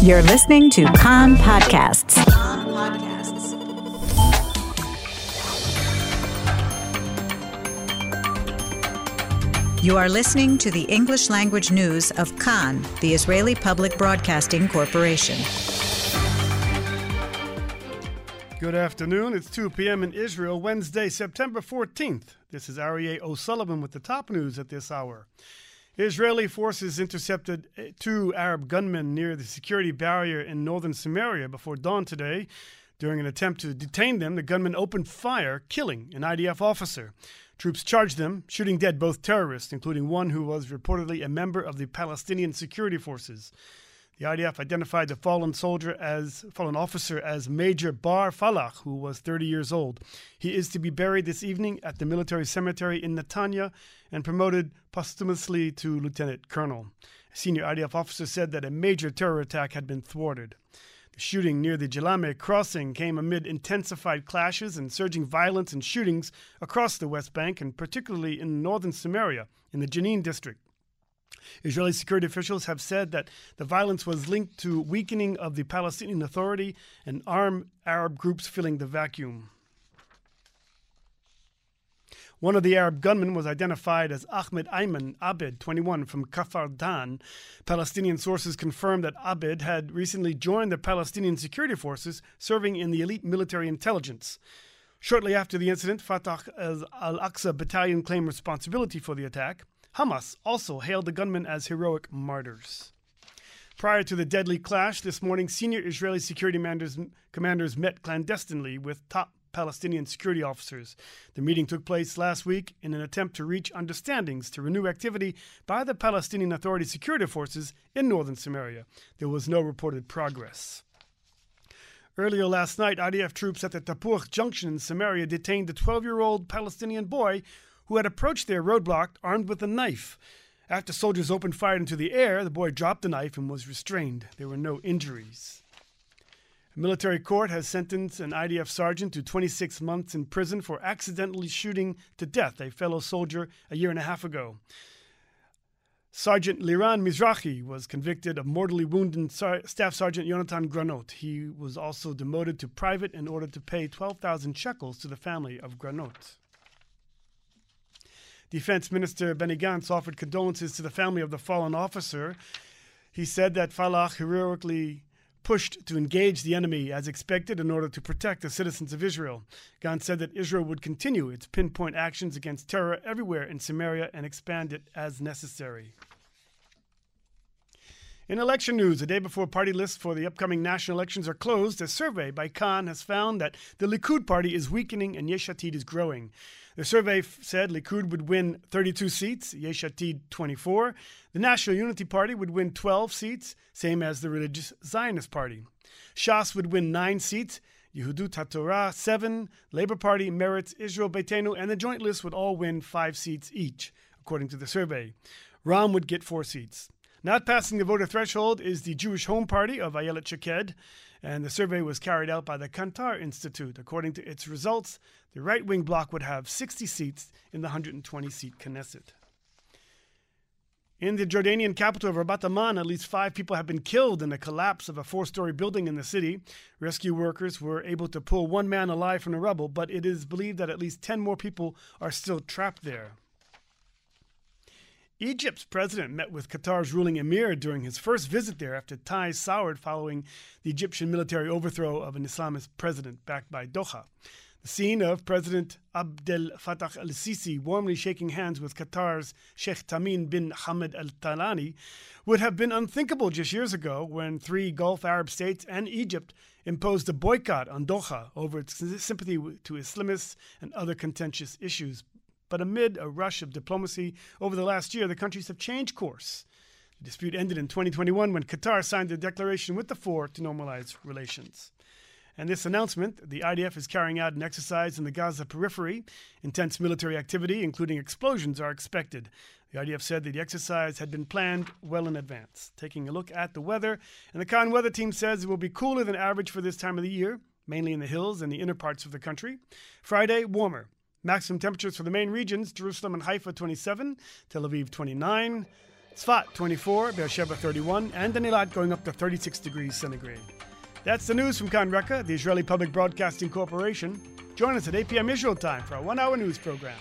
You're listening to Kan Podcasts. You are listening to the English language news of Kan, the Israeli Public Broadcasting Corporation. Good afternoon. It's 2 p.m. in Israel, Wednesday, September 14th. This is Aryeh O'Sullivan with the top news at this hour. Israeli forces intercepted eh, two Arab gunmen near the security barrier in northern Samaria before dawn today. During an attempt to detain them, the gunmen opened fire, killing an IDF officer. Troops charged them, shooting dead both terrorists, including one who was reportedly a member of the Palestinian security forces. The IDF identified the fallen soldier as fallen officer as Major Bar Falach, who was 30 years old. He is to be buried this evening at the military cemetery in Netanya and promoted posthumously to lieutenant colonel. A senior IDF officer said that a major terror attack had been thwarted. The shooting near the Jalame crossing came amid intensified clashes and surging violence and shootings across the West Bank and particularly in northern Samaria in the Jenin district. Israeli security officials have said that the violence was linked to weakening of the Palestinian Authority and armed Arab groups filling the vacuum. One of the Arab gunmen was identified as Ahmed Ayman Abed, 21, from Kafar Dan. Palestinian sources confirmed that Abed had recently joined the Palestinian security forces, serving in the elite military intelligence. Shortly after the incident, Fatah al Aqsa battalion claimed responsibility for the attack. Hamas also hailed the gunmen as heroic martyrs. Prior to the deadly clash this morning, senior Israeli security commanders met clandestinely with top Palestinian security officers. The meeting took place last week in an attempt to reach understandings to renew activity by the Palestinian Authority security forces in northern Samaria. There was no reported progress. Earlier last night, IDF troops at the Tapuch junction in Samaria detained a 12 year old Palestinian boy who had approached their roadblock armed with a knife. After soldiers opened fire into the air, the boy dropped the knife and was restrained. There were no injuries. A military court has sentenced an IDF sergeant to 26 months in prison for accidentally shooting to death a fellow soldier a year and a half ago. Sergeant Liran Mizrahi was convicted of mortally wounding Sar- Staff Sergeant Yonatan Granot. He was also demoted to private in order to pay 12,000 shekels to the family of Granot. Defense Minister Benny Gantz offered condolences to the family of the fallen officer. He said that Falach heroically pushed to engage the enemy as expected in order to protect the citizens of Israel. Gantz said that Israel would continue its pinpoint actions against terror everywhere in Samaria and expand it as necessary. In election news, the day before party lists for the upcoming national elections are closed, a survey by Kan has found that the Likud party is weakening and Yesh Atid is growing. The survey f- said Likud would win 32 seats, Yesh Atid 24. The National Unity Party would win 12 seats, same as the Religious Zionist Party. Shas would win 9 seats, Yahadut HaTorah 7, Labor Party, Meretz, Israel Beitenu, and the Joint List would all win 5 seats each, according to the survey. Ram would get 4 seats. Not passing the voter threshold is the Jewish Home Party of Ayelet Shaked, and the survey was carried out by the Kantar Institute. According to its results, the right wing bloc would have 60 seats in the 120 seat Knesset. In the Jordanian capital of Rabat Amman, at least five people have been killed in the collapse of a four story building in the city. Rescue workers were able to pull one man alive from the rubble, but it is believed that at least 10 more people are still trapped there. Egypt's president met with Qatar's ruling emir during his first visit there after ties soured following the Egyptian military overthrow of an Islamist president backed by Doha. The scene of President Abdel Fattah al Sisi warmly shaking hands with Qatar's Sheikh Tamim bin Hamad al Thani would have been unthinkable just years ago when three Gulf Arab states and Egypt imposed a boycott on Doha over its sympathy to Islamists and other contentious issues. But amid a rush of diplomacy over the last year, the countries have changed course. The dispute ended in 2021 when Qatar signed a declaration with the four to normalize relations. And this announcement, the IDF is carrying out an exercise in the Gaza periphery. Intense military activity, including explosions, are expected. The IDF said that the exercise had been planned well in advance. Taking a look at the weather, and the Kan weather team says it will be cooler than average for this time of the year, mainly in the hills and the inner parts of the country. Friday, warmer. Maximum temperatures for the main regions Jerusalem and Haifa 27, Tel Aviv 29, Sfat 24, Beersheba 31, and Danilat going up to 36 degrees centigrade. That's the news from Kan Reka, the Israeli Public Broadcasting Corporation. Join us at 8 p.m. Israel time for our one hour news program.